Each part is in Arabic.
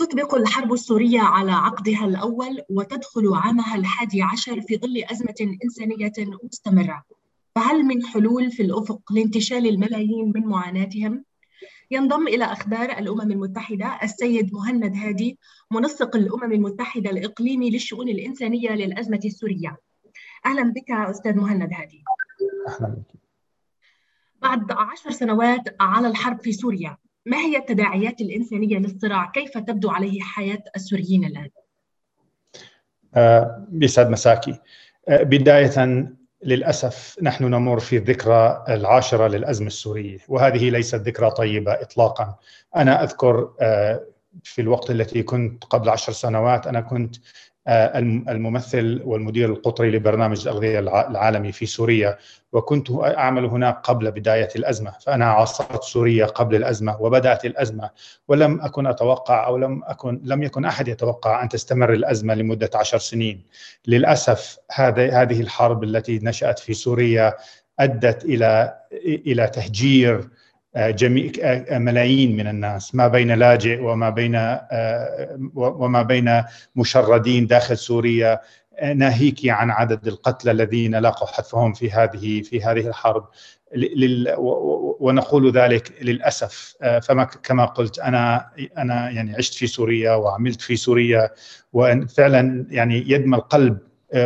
تطبق الحرب السورية على عقدها الأول وتدخل عامها الحادي عشر في ظل أزمة إنسانية مستمرة. فهل من حلول في الأفق لانتشال الملايين من معاناتهم؟ ينضم إلى أخبار الأمم المتحدة السيد مهند هادي منسق الأمم المتحدة الإقليمي للشؤون الإنسانية للأزمة السورية. أهلا بك أستاذ مهند هادي. أهلا بك. بعد عشر سنوات على الحرب في سوريا ما هي التداعيات الإنسانية للصراع؟ كيف تبدو عليه حياة السوريين الآن؟ بيسعد مساكي أه بداية للأسف نحن نمر في الذكرى العاشرة للأزمة السورية وهذه ليست ذكرى طيبة إطلاقا أنا أذكر أه في الوقت التي كنت قبل عشر سنوات أنا كنت الممثل والمدير القطري لبرنامج الأغذية العالمي في سوريا وكنت أعمل هناك قبل بداية الأزمة فأنا عاصرت سوريا قبل الأزمة وبدأت الأزمة ولم أكن أتوقع أو لم أكن لم يكن أحد يتوقع أن تستمر الأزمة لمدة عشر سنين. للأسف هذه هذه الحرب التي نشأت في سوريا أدت إلى إلى تهجير جميع ملايين من الناس ما بين لاجئ وما بين وما بين مشردين داخل سوريا ناهيك عن عدد القتلى الذين لاقوا حتفهم في هذه في هذه الحرب. ونقول ذلك للأسف. فما كما قلت أنا أنا يعني عشت في سوريا وعملت في سوريا وفعلا يعني يدمى القلب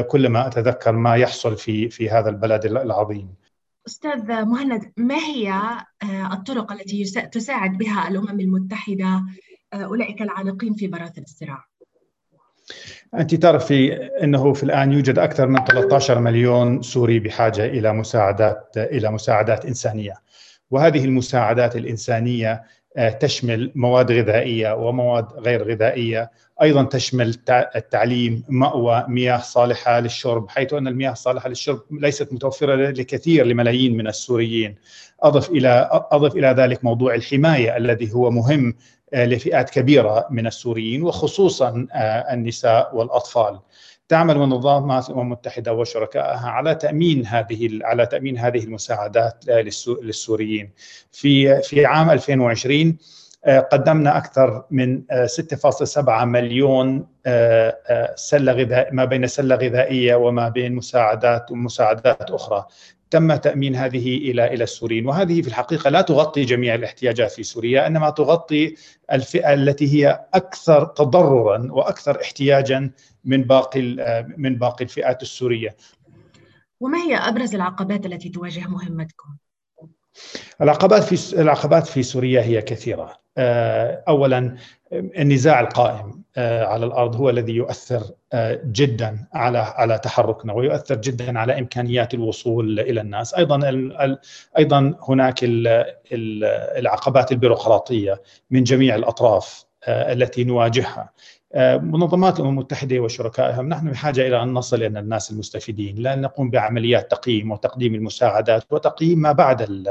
كلما أتذكر ما يحصل في في هذا البلد العظيم. أستاذ مهند ما هي الطرق التي تساعد بها الأمم المتحدة أولئك العالقين في براثن الصراع؟ أنت تعرفي أنه في الآن يوجد أكثر من 13 مليون سوري بحاجة إلى مساعدات إلى مساعدات إنسانية وهذه المساعدات الإنسانية تشمل مواد غذائية ومواد غير غذائية. أيضا تشمل التعليم مأوى مياه صالحة للشرب حيث أن المياه الصالحة للشرب ليست متوفرة لكثير لملايين من السوريين. أضف إلى أضف إلى ذلك موضوع الحماية الذي هو مهم لفئات كبيرة من السوريين وخصوصا النساء والأطفال. تعمل منظمات الامم المتحده وشركائها على تأمين هذه على تأمين هذه المساعدات للسوريين. في في عام 2020 قدمنا أكثر من 6.7 مليون سلة غذائيه ما بين سلة غذائية وما بين مساعدات ومساعدات أخرى. تم تأمين هذه إلى إلى السوريين وهذه في الحقيقة لا تغطي جميع الاحتياجات في سوريا إنما تغطي الفئة التي هي أكثر تضررا وأكثر احتياجا من باقي من باقي الفئات السورية. وما هي أبرز العقبات التي تواجه مهمتكم؟ العقبات في العقبات في سوريا هي كثيرة. اولا النزاع القائم على الأرض هو الذي يؤثر جدا على على تحركنا ويؤثر جدا على إمكانيات الوصول إلى الناس أيضا أيضا هناك العقبات البيروقراطية من جميع الأطراف التي نواجهها منظمات الأمم المتحدة وشركائها نحن بحاجة إلى أن نصل إلى الناس المستفيدين لأن نقوم بعمليات تقييم وتقديم المساعدات وتقييم ما بعد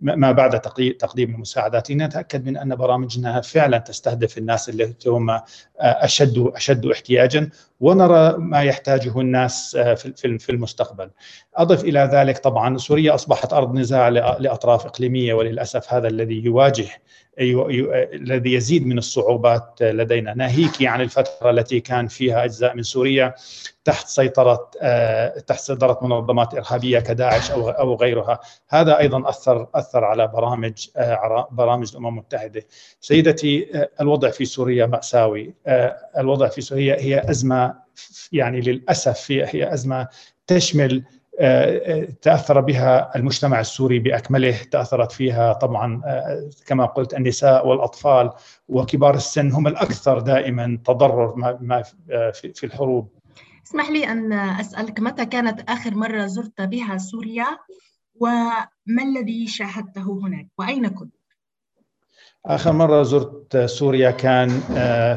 ما بعد تقديم المساعدات لنتاكد من أن برامجنا فعلا تستهدف الناس اللي هم أشد أشد احتياجا ونرى ما يحتاجه الناس في المستقبل. أضف إلى ذلك طبعا سوريا أصبحت أرض نزاع لأطراف إقليمية وللأسف هذا الذي يواجه الذي يزيد من الصعوبات لدينا ناهيك عن الفترة التي كان فيها أجزاء من سوريا تحت سيطرة تحت سيطره منظمات إرهابية كداعش أو أو غيرها، هذا أيضا أثر أثر على برامج برامج الأمم المتحدة. سيدتي الوضع في سوريا مأساوي، الوضع في سوريا هي أزمة يعني للأسف هي هي أزمة تشمل تأثر بها المجتمع السوري بأكمله، تأثرت فيها طبعا كما قلت النساء والأطفال وكبار السن هم الأكثر دائما تضرر ما في الحروب. اسمح لي أن أسألك متى كانت آخر مرة زرت بها سوريا وما الذي شاهدته هناك وأين كنت؟ آخر مرة زرت سوريا كان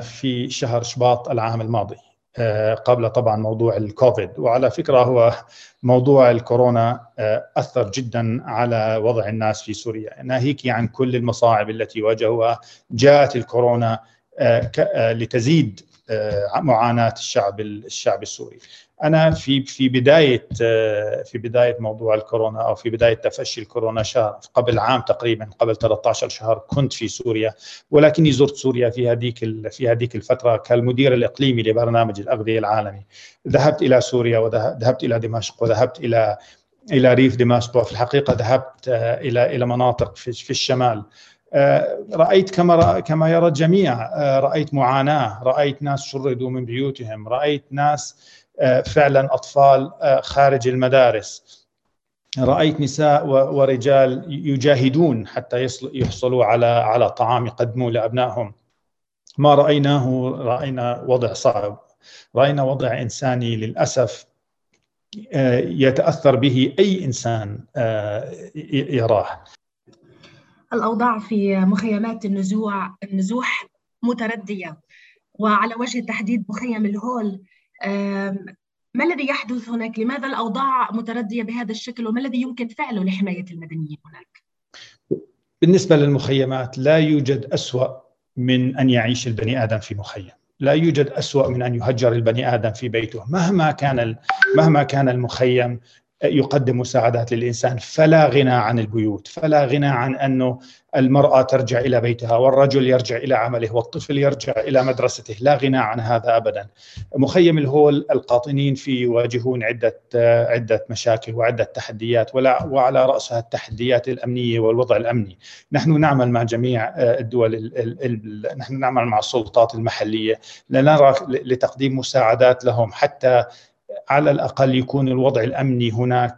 في شهر شباط العام الماضي. قبل طبعا موضوع الكوفيد. وعلى فكرة هو موضوع الكورونا أثر جدا على وضع الناس في سوريا. ناهيك عن كل المصاعب التي واجهوها. جاءت الكورونا لتزيد معاناة الشعب الشعب السوري. أنا في في بداية في بداية موضوع الكورونا أو في بداية تفشي الكورونا شهر قبل عام تقريبا قبل 13 شهر كنت في سوريا ولكني زرت سوريا في هذيك في هذيك الفترة كالمدير الإقليمي لبرنامج الاغذيه العالمي. ذهبت إلى سوريا وذهبت إلى دمشق وذهبت إلى إلى ريف دمشق وفي الحقيقة ذهبت إلى إلى مناطق في, في الشمال. رأيت كما كما يرى الجميع رأيت معاناة رأيت ناس شردوا من بيوتهم رأيت ناس فعلا أطفال خارج المدارس. رأيت نساء ورجال يجاهدون حتى يحصلوا على على طعام يقدموه لأبنائهم. ما رأيناه؟ رأينا وضع صعب. رأينا وضع إنساني للأسف يتأثر به أي إنسان يراه. الأوضاع في مخيمات النزوع النزوح متردية وعلى وجه التحديد مخيم الهول ما الذي يحدث هناك؟ لماذا الأوضاع متردية بهذا الشكل وما الذي يمكن فعله لحماية المدنيين هناك؟ بالنسبة للمخيمات لا يوجد أسوأ من أن يعيش البني آدم في مخيم لا يوجد أسوأ من أن يهجر البني آدم في بيته مهما كان مهما كان المخيم يقدم مساعدات للإنسان فلا غنى عن البيوت فلا غنى عن أنه المرأة ترجع إلى بيتها والرجل يرجع إلى عمله والطفل يرجع إلى مدرسته لا غنى عن هذا أبدا. مخيم الهول القاطنين فيه يواجهون عدة عدة مشاكل وعدة تحديات ولا وعلى رأسها التحديات الأمنية والوضع الأمني. نحن نعمل مع جميع الدول ال ال ال نحن نعمل مع السلطات المحلية لنرى لتقديم مساعدات لهم حتى على الأقل يكون الوضع الأمني هناك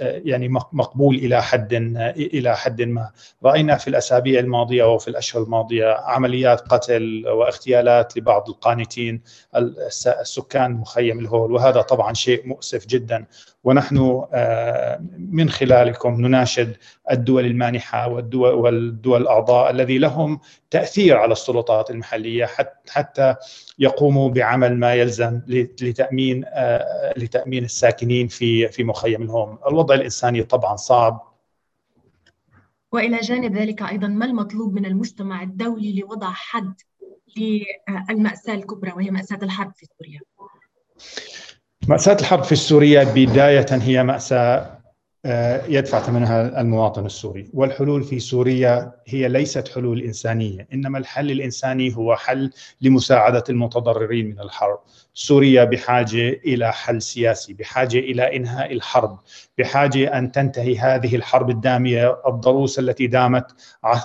يعني مقبول إلى حد إلى حد ما. رأينا في الأسابيع الماضية وفي الأشهر الماضية عمليات قتل واغتيالات لبعض القانتين السكان مخيم الهول وهذا طبعا شيء مؤسف جدا. ونحن من خلالكم نناشد الدول المانحة والدول والدول الأعضاء الذي لهم تأثير على السلطات المحلية حتى يقوموا بعمل ما يلزم لتأمين لتأمين الساكنين في في مخيم الهوم، الوضع الإنساني طبعا صعب وإلى جانب ذلك أيضا ما المطلوب من المجتمع الدولي لوضع حد للمأساة الكبرى وهي مأساة الحرب في سوريا؟ مأساة الحرب في سوريا بداية هي مأساة يدفع ثمنها المواطن السوري. والحلول في سوريا هي ليست حلول إنسانية إنما الحل الإنساني هو حل لمساعدة المتضررين من الحرب. سوريا بحاجة إلى حل سياسي بحاجة إلى إنهاء الحرب بحاجة أن تنتهي هذه الحرب الدامية الضروس التي دامت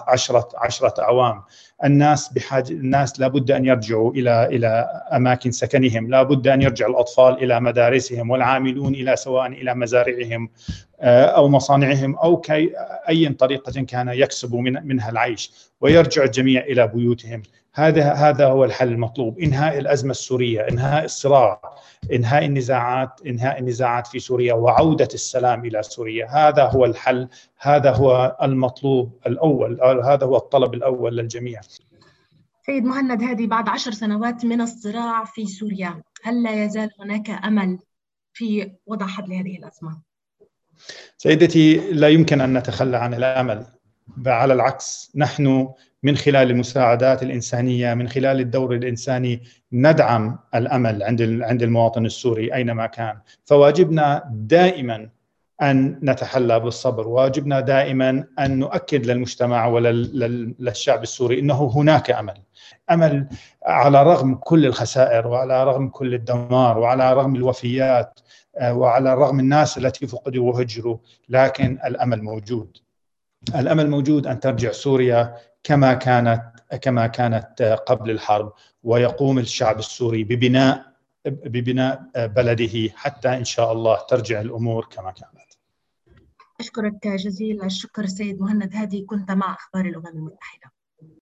عشرة عشرة أعوام الناس بحاجة الناس لابد أن يرجعوا إلى إلى أماكن سكنهم لابد أن يرجع الأطفال إلى مدارسهم والعاملون إلى سواء إلى مزارعهم أو مصانعهم أو كي أي طريقة كان يكسب من منها العيش ويرجع الجميع إلى بيوتهم. هذا هذا هو الحل المطلوب. إنهاء الأزمة السورية إنهاء الصراع إنهاء النزاعات إنهاء النزاعات في سوريا وعودة السلام إلى سوريا. هذا هو الحل هذا هو المطلوب الأول هذا هو الطلب الأول للجميع. سيد مهند هادي بعد عشر سنوات من الصراع في سوريا هل لا يزال هناك أمل في وضع حد لهذه الأزمة؟ سيدتي لا يمكن أن نتخلى عن الأمل. على العكس نحن من خلال المساعدات الإنسانية من خلال الدور الإنساني ندعم الأمل عند عند المواطن السوري أينما كان. فواجبنا دائما أن نتحلى بالصبر واجبنا دائما أن نؤكد للمجتمع وللشعب السوري إنه هناك أمل. أمل على رغم كل الخسائر وعلى رغم كل الدمار وعلى رغم الوفيات وعلى رغم الناس التي فقدوا وهجروا لكن الأمل موجود. الأمل موجود أن ترجع سوريا كما كانت كما كانت قبل الحرب ويقوم الشعب السوري ببناء ببناء بلده حتى إن شاء الله ترجع الأمور كما كانت. أشكرك جزيل الشكر سيد مهند هادي كنت مع أخبار الأمم المتحدة.